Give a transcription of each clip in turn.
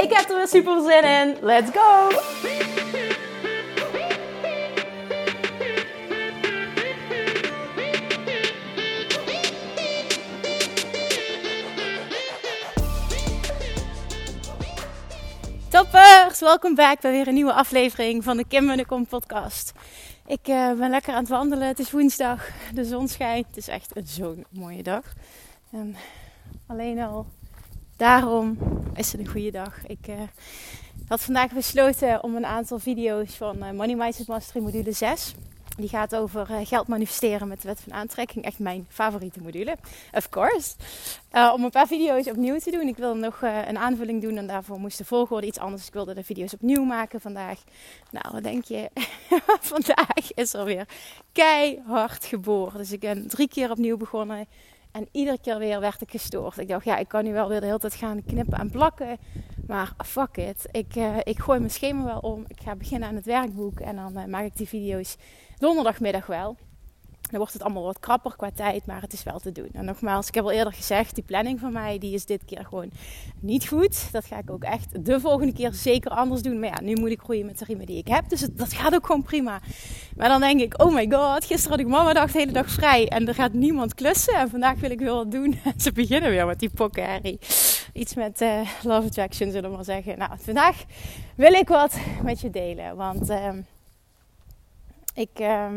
Ik heb er weer super zin in. Let's go! Toppers, welkom back bij weer een nieuwe aflevering van de Kim Munnekom podcast. Ik uh, ben lekker aan het wandelen. Het is woensdag, de zon schijnt. Het is echt zo'n mooie dag. En alleen al daarom is het een goede dag. Ik uh, had vandaag besloten om een aantal video's van uh, Money Mindset Mastery module 6 die gaat over uh, geld manifesteren met de wet van aantrekking. Echt mijn favoriete module. Of course. Om een paar video's opnieuw te doen. Ik wilde nog een aanvulling doen en daarvoor moest de volgorde iets anders. Ik wilde de video's opnieuw maken vandaag. Nou, wat denk je? vandaag is er weer keihard geboren. Dus ik ben drie keer opnieuw begonnen. En iedere keer weer werd ik gestoord. Ik dacht, ja, ik kan nu wel weer de hele tijd gaan knippen en plakken. Maar fuck it. Ik, ik gooi mijn schema wel om. Ik ga beginnen aan het werkboek. En dan maak ik die video's donderdagmiddag wel. Dan wordt het allemaal wat krapper qua tijd, maar het is wel te doen. En nogmaals, ik heb al eerder gezegd, die planning van mij, die is dit keer gewoon niet goed. Dat ga ik ook echt de volgende keer zeker anders doen. Maar ja, nu moet ik groeien met de riemen die ik heb. Dus dat gaat ook gewoon prima. Maar dan denk ik, oh my god, gisteren had ik mama dag de hele dag vrij. En er gaat niemand klussen. En vandaag wil ik weer wat doen. En ze beginnen weer met die pokkenherrie. Iets met uh, love attraction, zullen we maar zeggen. Nou, vandaag wil ik wat met je delen. Want... Uh, ik uh,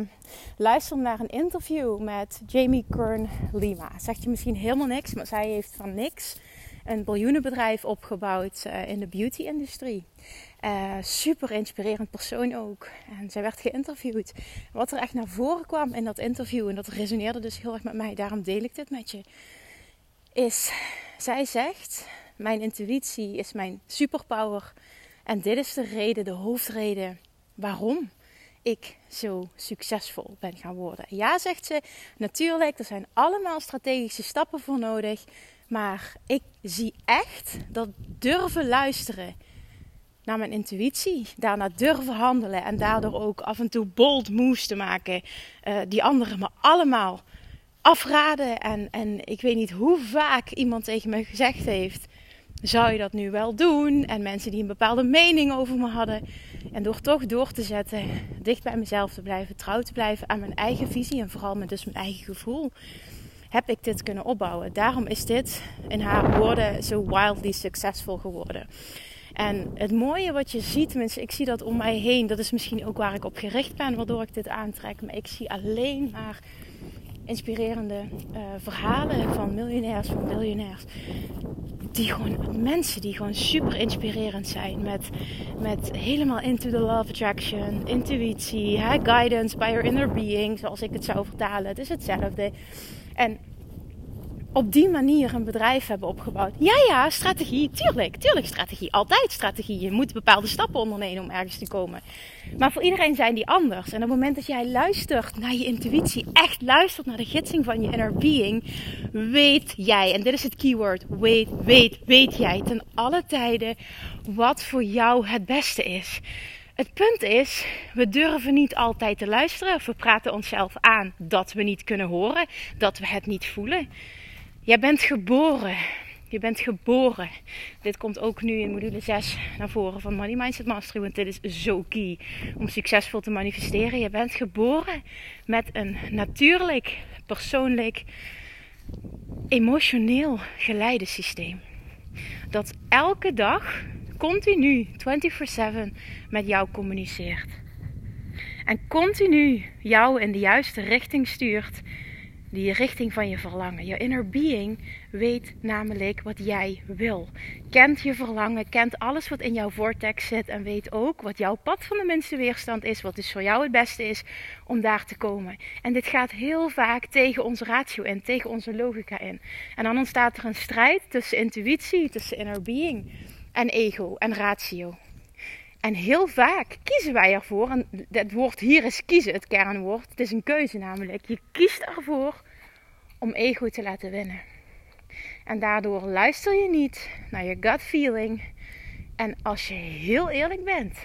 luister naar een interview met Jamie Kern Lima. Zegt je misschien helemaal niks, maar zij heeft van niks een biljoenenbedrijf opgebouwd uh, in de beauty-industrie. Uh, super inspirerend persoon ook. En zij werd geïnterviewd. Wat er echt naar voren kwam in dat interview, en dat resoneerde dus heel erg met mij, daarom deel ik dit met je, is zij zegt: Mijn intuïtie is mijn superpower. En dit is de reden, de hoofdreden waarom ik zo succesvol ben gaan worden. Ja, zegt ze, natuurlijk, er zijn allemaal strategische stappen voor nodig. Maar ik zie echt dat durven luisteren naar mijn intuïtie, daarna durven handelen en daardoor ook af en toe bold moves te maken, uh, die anderen me allemaal afraden. En, en ik weet niet hoe vaak iemand tegen me gezegd heeft: zou je dat nu wel doen? En mensen die een bepaalde mening over me hadden. En door toch door te zetten, dicht bij mezelf te blijven, trouw te blijven aan mijn eigen visie en vooral met dus mijn eigen gevoel, heb ik dit kunnen opbouwen. Daarom is dit in haar woorden zo wildly succesvol geworden. En het mooie wat je ziet, tenminste, ik zie dat om mij heen, dat is misschien ook waar ik op gericht ben, waardoor ik dit aantrek. Maar ik zie alleen maar inspirerende uh, verhalen van miljonairs, van biljonairs die gewoon mensen die gewoon super inspirerend zijn. Met, met helemaal into the love attraction, intuïtie, hè, guidance by your inner being, zoals ik het zou vertalen. Het is hetzelfde. En op die manier een bedrijf hebben opgebouwd. Ja, ja, strategie. Tuurlijk, tuurlijk strategie. Altijd strategie. Je moet bepaalde stappen ondernemen om ergens te komen. Maar voor iedereen zijn die anders. En op het moment dat jij luistert naar je intuïtie, echt luistert naar de gidsing van je inner being, weet jij, en dit is het keyword, weet, weet, weet jij ten alle tijden wat voor jou het beste is. Het punt is, we durven niet altijd te luisteren. Of we praten onszelf aan dat we niet kunnen horen, dat we het niet voelen. Jij bent geboren. Je bent geboren. Dit komt ook nu in module 6 naar voren van Money Mindset Mastery. Want dit is zo key om succesvol te manifesteren. Je bent geboren met een natuurlijk, persoonlijk, emotioneel geleidesysteem. Dat elke dag, continu, 24/7 met jou communiceert. En continu jou in de juiste richting stuurt die richting van je verlangen. Je inner being weet namelijk wat jij wil. Kent je verlangen, kent alles wat in jouw vortex zit en weet ook wat jouw pad van de minste weerstand is, wat dus voor jou het beste is om daar te komen. En dit gaat heel vaak tegen onze ratio in, tegen onze logica in. En dan ontstaat er een strijd tussen intuïtie, tussen inner being en ego en ratio. En heel vaak kiezen wij ervoor, en het woord hier is kiezen, het kernwoord. Het is een keuze namelijk. Je kiest ervoor om ego te laten winnen. En daardoor luister je niet naar je gut feeling. En als je heel eerlijk bent,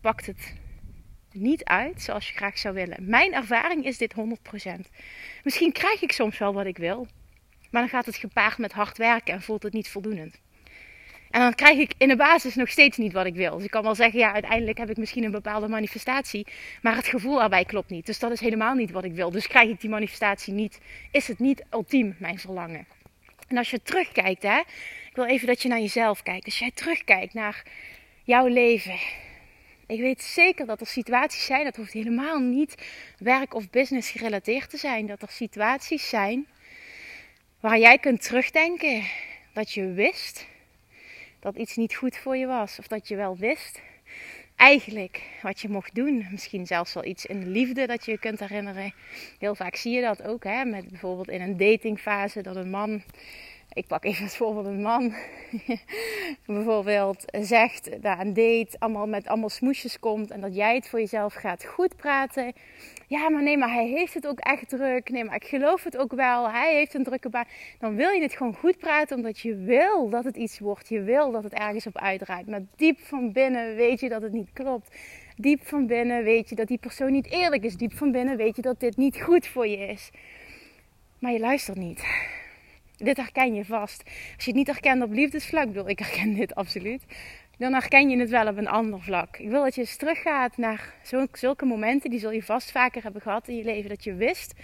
pakt het niet uit zoals je graag zou willen. Mijn ervaring is dit 100%. Misschien krijg ik soms wel wat ik wil, maar dan gaat het gepaard met hard werken en voelt het niet voldoend. En dan krijg ik in de basis nog steeds niet wat ik wil. Dus ik kan wel zeggen, ja, uiteindelijk heb ik misschien een bepaalde manifestatie, maar het gevoel daarbij klopt niet. Dus dat is helemaal niet wat ik wil. Dus krijg ik die manifestatie niet, is het niet ultiem mijn verlangen. En als je terugkijkt, hè, ik wil even dat je naar jezelf kijkt. Als jij terugkijkt naar jouw leven, ik weet zeker dat er situaties zijn, dat hoeft helemaal niet werk of business gerelateerd te zijn, dat er situaties zijn waar jij kunt terugdenken dat je wist dat iets niet goed voor je was. Of dat je wel wist eigenlijk wat je mocht doen. Misschien zelfs wel iets in de liefde dat je je kunt herinneren. Heel vaak zie je dat ook. Hè? Met bijvoorbeeld in een datingfase dat een man ik pak even het voorbeeld een man. bijvoorbeeld zegt na een date allemaal met allemaal smoesjes komt. En dat jij het voor jezelf gaat goed praten. Ja, maar nee, maar hij heeft het ook echt druk. Nee, maar ik geloof het ook wel. Hij heeft een drukke baan. Dan wil je het gewoon goed praten omdat je wil dat het iets wordt. Je wil dat het ergens op uitdraait. Maar diep van binnen weet je dat het niet klopt. Diep van binnen weet je dat die persoon niet eerlijk is. Diep van binnen weet je dat dit niet goed voor je is. Maar je luistert niet. Dit herken je vast. Als je het niet herkent op liefdesvlak, bedoel, ik herken dit absoluut. Dan herken je het wel op een ander vlak. Ik wil dat je eens teruggaat naar zulke momenten, die zul je vast vaker hebben gehad in je leven. Dat je wist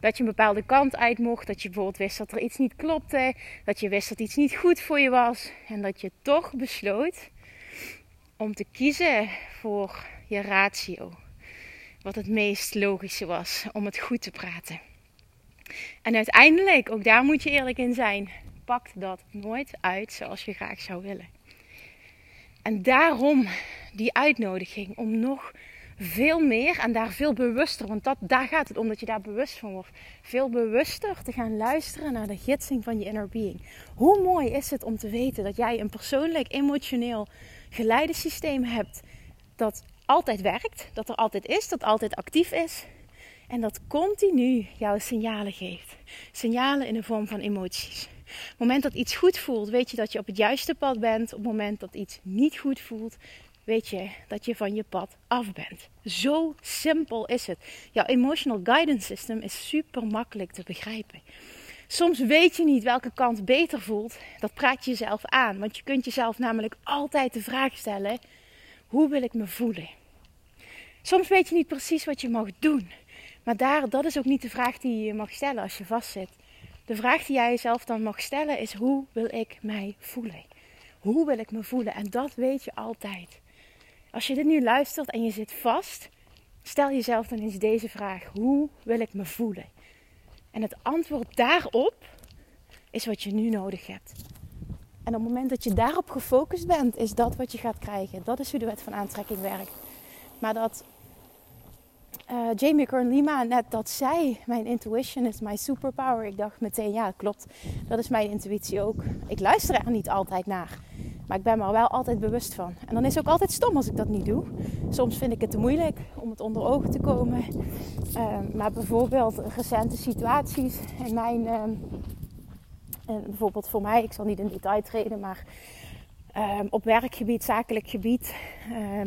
dat je een bepaalde kant uit mocht. Dat je bijvoorbeeld wist dat er iets niet klopte. Dat je wist dat iets niet goed voor je was. En dat je toch besloot om te kiezen voor je ratio. Wat het meest logische was om het goed te praten. En uiteindelijk, ook daar moet je eerlijk in zijn, pakt dat nooit uit zoals je graag zou willen. En daarom die uitnodiging om nog veel meer en daar veel bewuster, want dat, daar gaat het om dat je daar bewust van wordt, veel bewuster te gaan luisteren naar de gidsing van je inner being. Hoe mooi is het om te weten dat jij een persoonlijk emotioneel geleidesysteem hebt dat altijd werkt, dat er altijd is, dat altijd actief is en dat continu jouw signalen geeft. Signalen in de vorm van emoties. Op het moment dat iets goed voelt, weet je dat je op het juiste pad bent. Op het moment dat iets niet goed voelt, weet je dat je van je pad af bent. Zo simpel is het. Jouw emotional guidance system is super makkelijk te begrijpen. Soms weet je niet welke kant beter voelt. Dat praat je jezelf aan. Want je kunt jezelf namelijk altijd de vraag stellen: hoe wil ik me voelen? Soms weet je niet precies wat je mag doen. Maar daar, dat is ook niet de vraag die je mag stellen als je vastzit. De vraag die jij jezelf dan mag stellen is: hoe wil ik mij voelen? Hoe wil ik me voelen? En dat weet je altijd. Als je dit nu luistert en je zit vast, stel jezelf dan eens deze vraag: hoe wil ik me voelen? En het antwoord daarop is wat je nu nodig hebt. En op het moment dat je daarop gefocust bent, is dat wat je gaat krijgen. Dat is hoe de wet van aantrekking werkt. Maar dat uh, Jamie Kern Lima net dat zei: Mijn intuition is my superpower. Ik dacht meteen: Ja, klopt. Dat is mijn intuïtie ook. Ik luister er niet altijd naar. Maar ik ben me er wel altijd bewust van. En dan is het ook altijd stom als ik dat niet doe. Soms vind ik het te moeilijk om het onder ogen te komen. Uh, maar bijvoorbeeld recente situaties in mijn. Uh, bijvoorbeeld voor mij, ik zal niet in detail treden, maar op werkgebied, zakelijk gebied,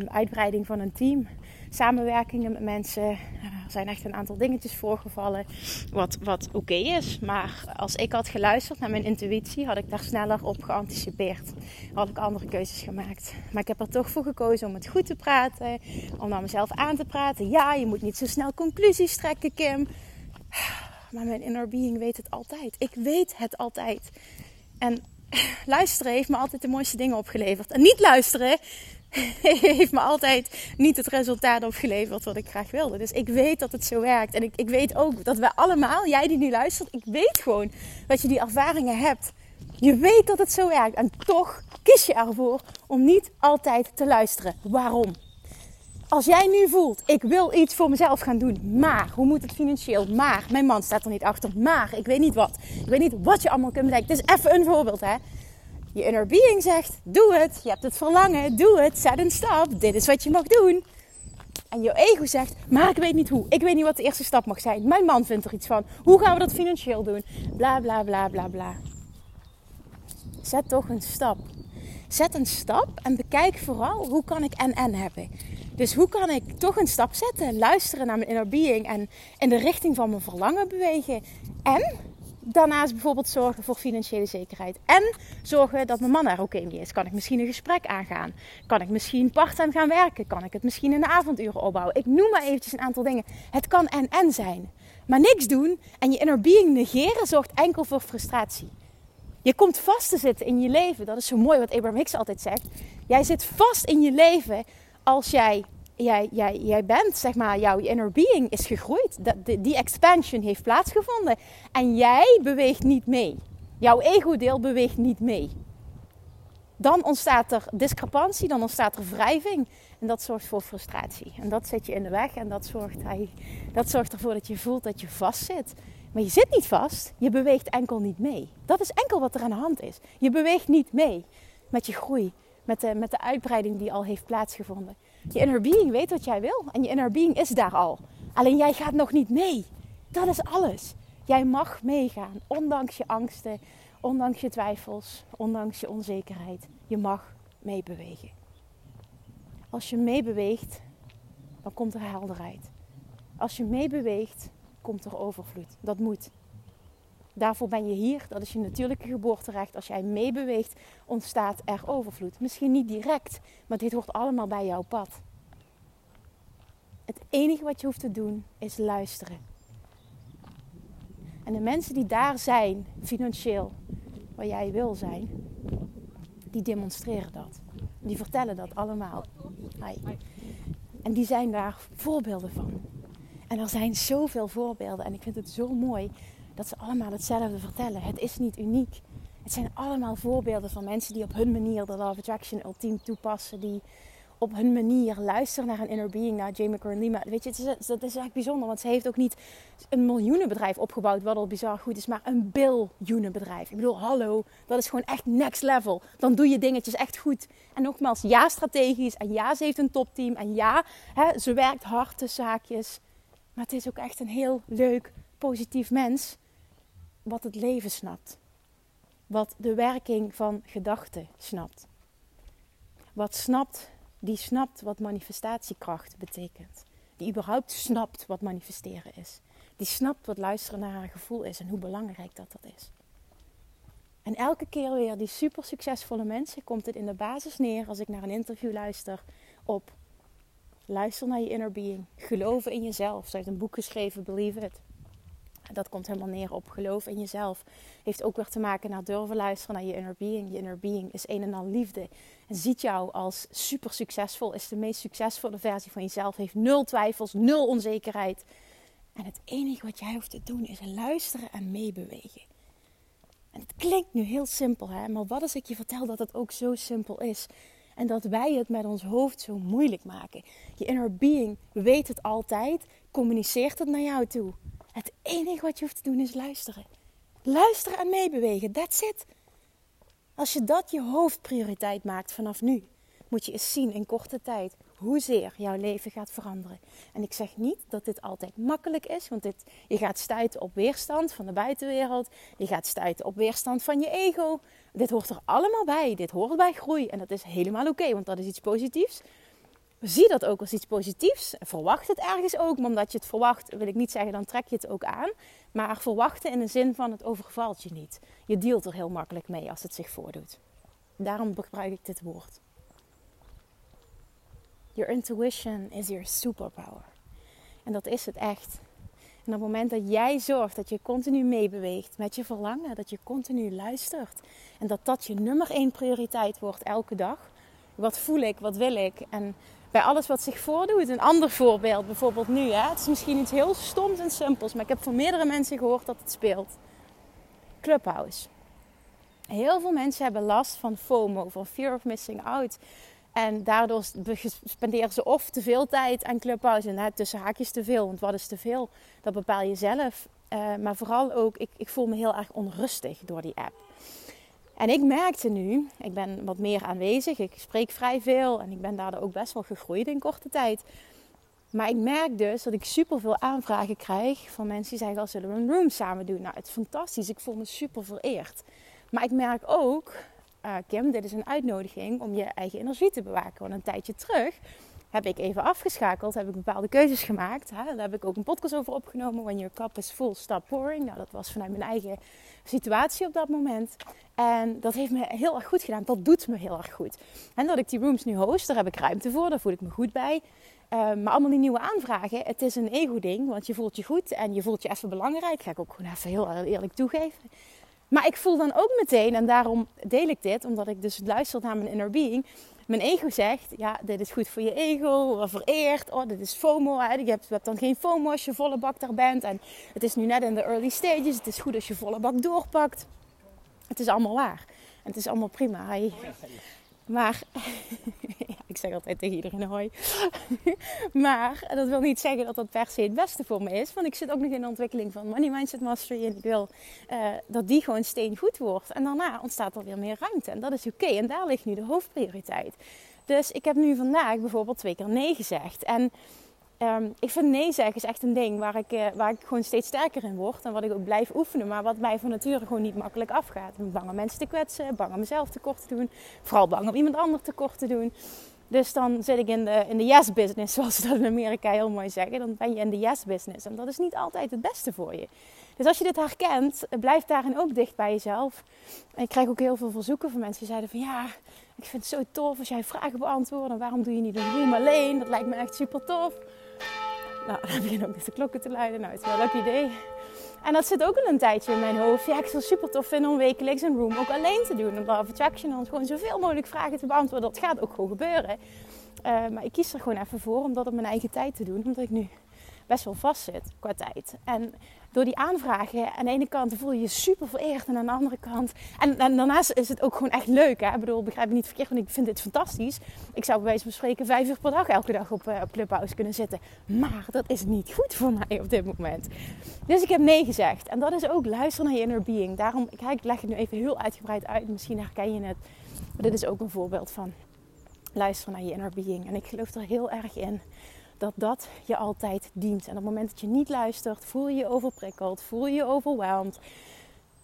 uitbreiding van een team samenwerkingen met mensen. Eh, er zijn echt een aantal dingetjes voorgevallen. Wat, wat oké is. Maar als ik had geluisterd naar mijn intuïtie, had ik daar sneller op geanticipeerd. Had ik andere keuzes gemaakt. Maar ik heb er toch voor gekozen om het goed te praten. Om naar mezelf aan te praten. Ja, je moet niet zo snel conclusies trekken, Kim. Maar mijn inner being weet het altijd. Ik weet het altijd. En luisteren heeft me altijd de mooiste dingen opgeleverd. En niet luisteren heeft me altijd niet het resultaat opgeleverd wat ik graag wilde. Dus ik weet dat het zo werkt. En ik, ik weet ook dat we allemaal, jij die nu luistert, ik weet gewoon dat je die ervaringen hebt. Je weet dat het zo werkt. En toch kies je ervoor om niet altijd te luisteren. Waarom? Als jij nu voelt, ik wil iets voor mezelf gaan doen, maar hoe moet het financieel? Maar mijn man staat er niet achter, maar ik weet niet wat. Ik weet niet wat je allemaal kunt bedenken. Het is even een voorbeeld, hè. Je inner being zegt: doe het. Je hebt het verlangen, doe het. Zet een stap. Dit is wat je mag doen. En je ego zegt: maar ik weet niet hoe. Ik weet niet wat de eerste stap mag zijn. Mijn man vindt er iets van. Hoe gaan we dat financieel doen? Bla bla bla bla bla. Zet toch een stap. Zet een stap en bekijk vooral hoe kan ik en en hebben. Dus hoe kan ik toch een stap zetten, luisteren naar mijn inner being en in de richting van mijn verlangen bewegen. En daarnaast bijvoorbeeld zorgen voor financiële zekerheid. En zorgen dat mijn man er oké mee is. Kan ik misschien een gesprek aangaan? Kan ik misschien parttime gaan werken? Kan ik het misschien in de avonduren opbouwen? Ik noem maar eventjes een aantal dingen. Het kan en en zijn. Maar niks doen en je inner being negeren zorgt enkel voor frustratie. Je komt vast te zitten in je leven. Dat is zo mooi wat Abraham Hicks altijd zegt. Jij zit vast in je leven als jij, jij, jij, jij bent, zeg maar, jouw inner being is gegroeid. Dat, die, expansion heeft plaatsgevonden. En jij beweegt niet mee. Jouw ego-deel beweegt niet mee. Dan ontstaat er discrepantie, dan ontstaat er wrijving. En dat zorgt voor frustratie. En dat zet je in de weg en dat zorgt, dat zorgt ervoor dat je voelt dat je vastzit. Maar je zit niet vast, je beweegt enkel niet mee. Dat is enkel wat er aan de hand is. Je beweegt niet mee met je groei, met met de uitbreiding die al heeft plaatsgevonden. Je inner being weet wat jij wil en je inner being is daar al. Alleen jij gaat nog niet mee. Dat is alles. Jij mag meegaan, ondanks je angsten, ondanks je twijfels, ondanks je onzekerheid. Je mag meebewegen. Als je meebeweegt, dan komt er helderheid. Als je meebeweegt, komt er overvloed. Dat moet. Daarvoor ben je hier. Dat is je natuurlijke geboorterecht. Als jij meebeweegt, ontstaat er overvloed. Misschien niet direct, maar dit hoort allemaal bij jouw pad. Het enige wat je hoeft te doen is luisteren. En de mensen die daar zijn, financieel, waar jij wil zijn, die demonstreren dat. Die vertellen dat allemaal. En die zijn daar voorbeelden van. En er zijn zoveel voorbeelden. En ik vind het zo mooi dat ze allemaal hetzelfde vertellen. Het is niet uniek. Het zijn allemaal voorbeelden van mensen die op hun manier de Law of Attraction ultiem toepassen. Die op hun manier luisteren naar een inner being, naar Jamie Kern Lima. Weet je, is, dat is echt bijzonder. Want ze heeft ook niet een miljoenenbedrijf opgebouwd, wat al bizar goed is, maar een biljoenenbedrijf. Ik bedoel, hallo, dat is gewoon echt next level. Dan doe je dingetjes echt goed. En nogmaals, ja, strategisch. En ja, ze heeft een topteam. En ja, hè, ze werkt hard de zaakjes. Maar het is ook echt een heel leuk, positief mens. Wat het leven snapt. Wat de werking van gedachten snapt. Wat snapt, die snapt wat manifestatiekracht betekent. Die überhaupt snapt wat manifesteren is. Die snapt wat luisteren naar haar gevoel is en hoe belangrijk dat dat is. En elke keer weer die super succesvolle mensen komt het in de basis neer als ik naar een interview luister op Luister naar je inner being. Geloven in jezelf. Ze heeft een boek geschreven, Believe It. Dat komt helemaal neer op geloof in jezelf. Heeft ook weer te maken naar durven luisteren naar je inner being. Je inner being is een en al liefde. En ziet jou als super succesvol. Is de meest succesvolle versie van jezelf. Heeft nul twijfels, nul onzekerheid. En het enige wat jij hoeft te doen is luisteren en meebewegen. En het klinkt nu heel simpel, hè? maar wat als ik je vertel dat het ook zo simpel is? En dat wij het met ons hoofd zo moeilijk maken. Je inner being weet het altijd, communiceert het naar jou toe. Het enige wat je hoeft te doen is luisteren. Luisteren en meebewegen, that's it. Als je dat je hoofdprioriteit maakt vanaf nu, moet je eens zien in korte tijd hoezeer jouw leven gaat veranderen. En ik zeg niet dat dit altijd makkelijk is, want dit, je gaat stuiten op weerstand van de buitenwereld. Je gaat stuiten op weerstand van je ego. Dit hoort er allemaal bij. Dit hoort bij groei. En dat is helemaal oké, want dat is iets positiefs. Zie dat ook als iets positiefs. Verwacht het ergens ook. Maar omdat je het verwacht, wil ik niet zeggen, dan trek je het ook aan. Maar verwachten in de zin van het overvalt je niet. Je dealt er heel makkelijk mee als het zich voordoet. Daarom gebruik ik dit woord. Your intuition is your superpower. En dat is het echt. En op het moment dat jij zorgt dat je continu meebeweegt met je verlangen, dat je continu luistert en dat dat je nummer één prioriteit wordt elke dag. Wat voel ik, wat wil ik? En bij alles wat zich voordoet. Een ander voorbeeld, bijvoorbeeld nu. Hè? Het is misschien iets heel stoms en simpels, maar ik heb van meerdere mensen gehoord dat het speelt. Clubhouse. Heel veel mensen hebben last van FOMO, van fear of missing out. En daardoor spenderen ze of te veel tijd aan Clubhouse. En tussen haakjes te veel. Want wat is te veel? Dat bepaal je zelf. Uh, maar vooral ook, ik, ik voel me heel erg onrustig door die app. En ik merkte nu, ik ben wat meer aanwezig, ik spreek vrij veel en ik ben daardoor ook best wel gegroeid in korte tijd. Maar ik merk dus dat ik super veel aanvragen krijg van mensen die zeggen: als zullen we een room samen doen? Nou, het is fantastisch. Ik voel me super vereerd. Maar ik merk ook, uh, Kim, dit is een uitnodiging om je eigen energie te bewaken. Want een tijdje terug heb ik even afgeschakeld, heb ik bepaalde keuzes gemaakt. Hè? Daar heb ik ook een podcast over opgenomen. When your cup is full, stop pouring. Nou, dat was vanuit mijn eigen situatie op dat moment. En dat heeft me heel erg goed gedaan. Dat doet me heel erg goed. En dat ik die rooms nu host, daar heb ik ruimte voor. Daar voel ik me goed bij. Uh, maar allemaal die nieuwe aanvragen. Het is een ego-ding, want je voelt je goed en je voelt je even belangrijk. Ga ik ook gewoon even heel eerlijk toegeven. Maar ik voel dan ook meteen, en daarom deel ik dit, omdat ik dus luister naar mijn inner being. Mijn ego zegt, ja, dit is goed voor je ego, vereerd. Oh, dit is FOMO. Hè. Je, hebt, dan geen FOMO als je volle bak daar bent. En het is nu net in de early stages. Het is goed als je volle bak doorpakt. Het is allemaal waar. En het is allemaal prima. Maar, ik zeg altijd tegen iedereen hoi. maar dat wil niet zeggen dat dat per se het beste voor me is. Want ik zit ook nog in de ontwikkeling van Money Mindset Mastery. En ik wil uh, dat die gewoon steen goed wordt. En daarna ontstaat er weer meer ruimte. En dat is oké. En daar ligt nu de hoofdprioriteit. Dus ik heb nu vandaag bijvoorbeeld twee keer nee gezegd. En Um, ik vind nee zeggen is echt een ding waar ik, uh, waar ik gewoon steeds sterker in word. En wat ik ook blijf oefenen, maar wat mij van nature gewoon niet makkelijk afgaat. Ik ben bang om mensen te kwetsen, bang om mezelf tekort te doen. Vooral bang om iemand anders tekort te doen. Dus dan zit ik in de, in de yes business, zoals ze dat in Amerika heel mooi zeggen. Dan ben je in de yes business. En dat is niet altijd het beste voor je. Dus als je dit herkent, blijf daarin ook dicht bij jezelf. En ik krijg ook heel veel verzoeken van mensen die zeiden van ja, ik vind het zo tof als jij vragen beantwoordt. En waarom doe je niet een room alleen? Dat lijkt me echt super tof. Nou, dan beginnen ook dus de klokken te luiden. Nou, het is wel een leuk idee. En dat zit ook al een tijdje in mijn hoofd. Ja, ik zou super tof vinden om wekelijks een room ook alleen te doen. Om Law Attraction dan gewoon zoveel mogelijk vragen te beantwoorden. Dat gaat ook gewoon gebeuren. Uh, maar ik kies er gewoon even voor om dat op mijn eigen tijd te doen. Omdat ik nu best wel vast zit qua tijd. En door die aanvragen, aan de ene kant voel je je super vereerd. En aan de andere kant. En, daarnaast is het ook gewoon echt leuk. Hè? Ik bedoel, begrijp me niet verkeerd, want ik vind dit fantastisch. Ik zou bij wijze van spreken vijf uur per dag elke dag op, uh, op Clubhouse kunnen zitten. Maar dat is niet goed voor mij op dit moment. Dus ik heb nee gezegd. En dat is ook luisteren naar je inner being. Daarom, ik, ik leg het nu even heel uitgebreid uit. Misschien herken je het. Maar dit is ook een voorbeeld van luisteren naar je inner being. En ik geloof er heel erg in dat dat je altijd dient. En op het moment dat je niet luistert, voel je je overprikkeld, voel je je overweldigd.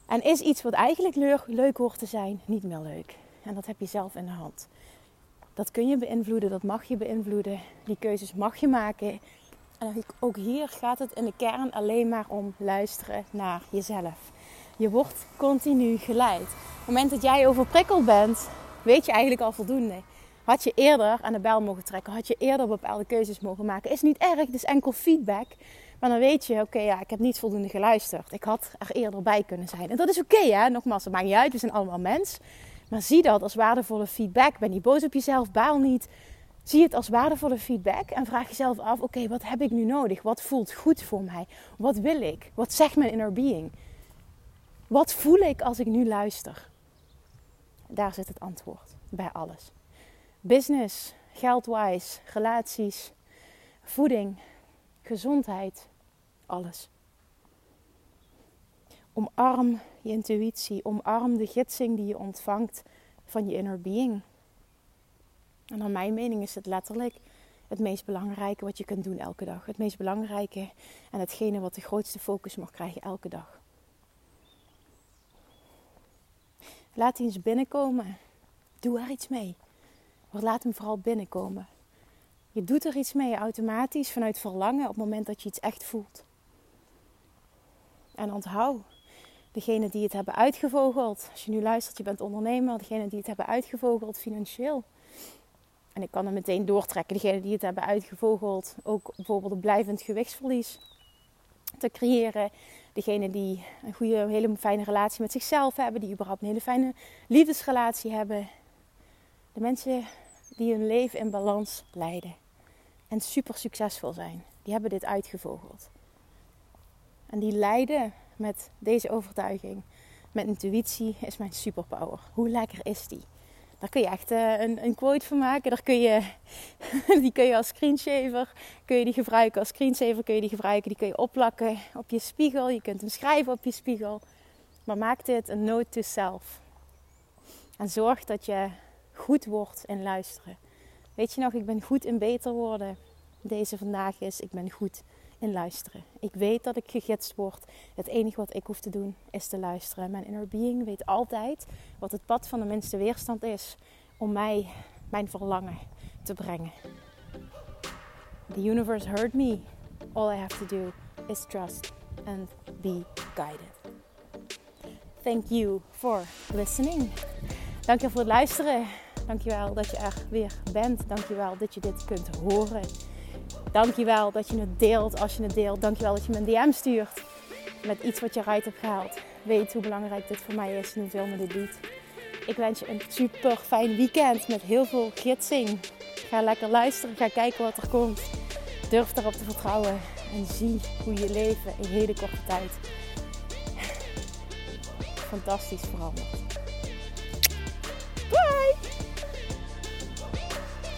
En is iets wat eigenlijk leuk, leuk hoort te zijn, niet meer leuk. En dat heb je zelf in de hand. Dat kun je beïnvloeden, dat mag je beïnvloeden. Die keuzes mag je maken. En ook hier gaat het in de kern alleen maar om luisteren naar jezelf. Je wordt continu geleid. Op het moment dat jij overprikkeld bent, weet je eigenlijk al voldoende. Had je eerder aan de bel mogen trekken? Had je eerder bepaalde keuzes mogen maken? Is niet erg, het is enkel feedback. Maar dan weet je, oké, ja, ik heb niet voldoende geluisterd. Ik had er eerder bij kunnen zijn. En dat is oké, hè. Nogmaals, dat maakt niet uit. We zijn allemaal mens. Maar zie dat als waardevolle feedback. Ben niet boos op jezelf, baal niet. Zie het als waardevolle feedback en vraag jezelf af: oké, wat heb ik nu nodig? Wat voelt goed voor mij? Wat wil ik? Wat zegt mijn inner being? Wat voel ik als ik nu luister? Daar zit het antwoord bij alles business, geldwise, relaties, voeding, gezondheid, alles. Omarm je intuïtie, omarm de gidsing die je ontvangt van je inner being. En naar mijn mening is het letterlijk het meest belangrijke wat je kunt doen elke dag. Het meest belangrijke en hetgene wat de grootste focus mag krijgen elke dag. Laat die eens binnenkomen. Doe er iets mee. Maar laat hem vooral binnenkomen. Je doet er iets mee automatisch vanuit verlangen op het moment dat je iets echt voelt. En onthoud, degene die het hebben uitgevogeld, als je nu luistert, je bent ondernemer, degene die het hebben uitgevogeld financieel. En ik kan er meteen doortrekken, degene die het hebben uitgevogeld, ook bijvoorbeeld een blijvend gewichtsverlies te creëren. Degene die een goede, hele fijne relatie met zichzelf hebben, die überhaupt een hele fijne liefdesrelatie hebben. De mensen die hun leven in balans leiden en super succesvol zijn. Die hebben dit uitgevogeld. En die leiden met deze overtuiging, met intuïtie, is mijn superpower. Hoe lekker is die? Daar kun je echt uh, een, een, quote van maken. Daar kun je, die kun je als screensaver kun je die gebruiken. Als screensaver kun je die gebruiken. Die kun je opplakken op je spiegel. Je kunt hem schrijven op je spiegel. Maar maak dit een note to self. En zorg dat je goed wordt in luisteren. Weet je nog, ik ben goed in beter worden. Deze vandaag is, ik ben goed in luisteren. Ik weet dat ik gegidst word. Het enige wat ik hoef te doen is te luisteren. Mijn inner being weet altijd wat het pad van de minste weerstand is om mij mijn verlangen te brengen. The universe heard me. All I have to do is trust and be guided. Thank you for listening. Dankjewel voor het luisteren. Dankjewel dat je er weer bent. Dankjewel dat je dit kunt horen. Dankjewel dat je het deelt als je het deelt. Dankjewel dat je me een DM stuurt met iets wat je eruit hebt gehaald. Weet hoe belangrijk dit voor mij is en hoeveel me dit doet. Ik wens je een super fijn weekend met heel veel gidsing. Ga lekker luisteren, ga kijken wat er komt. Durf erop te vertrouwen en zie hoe je leven in hele korte tijd fantastisch verandert. Bye!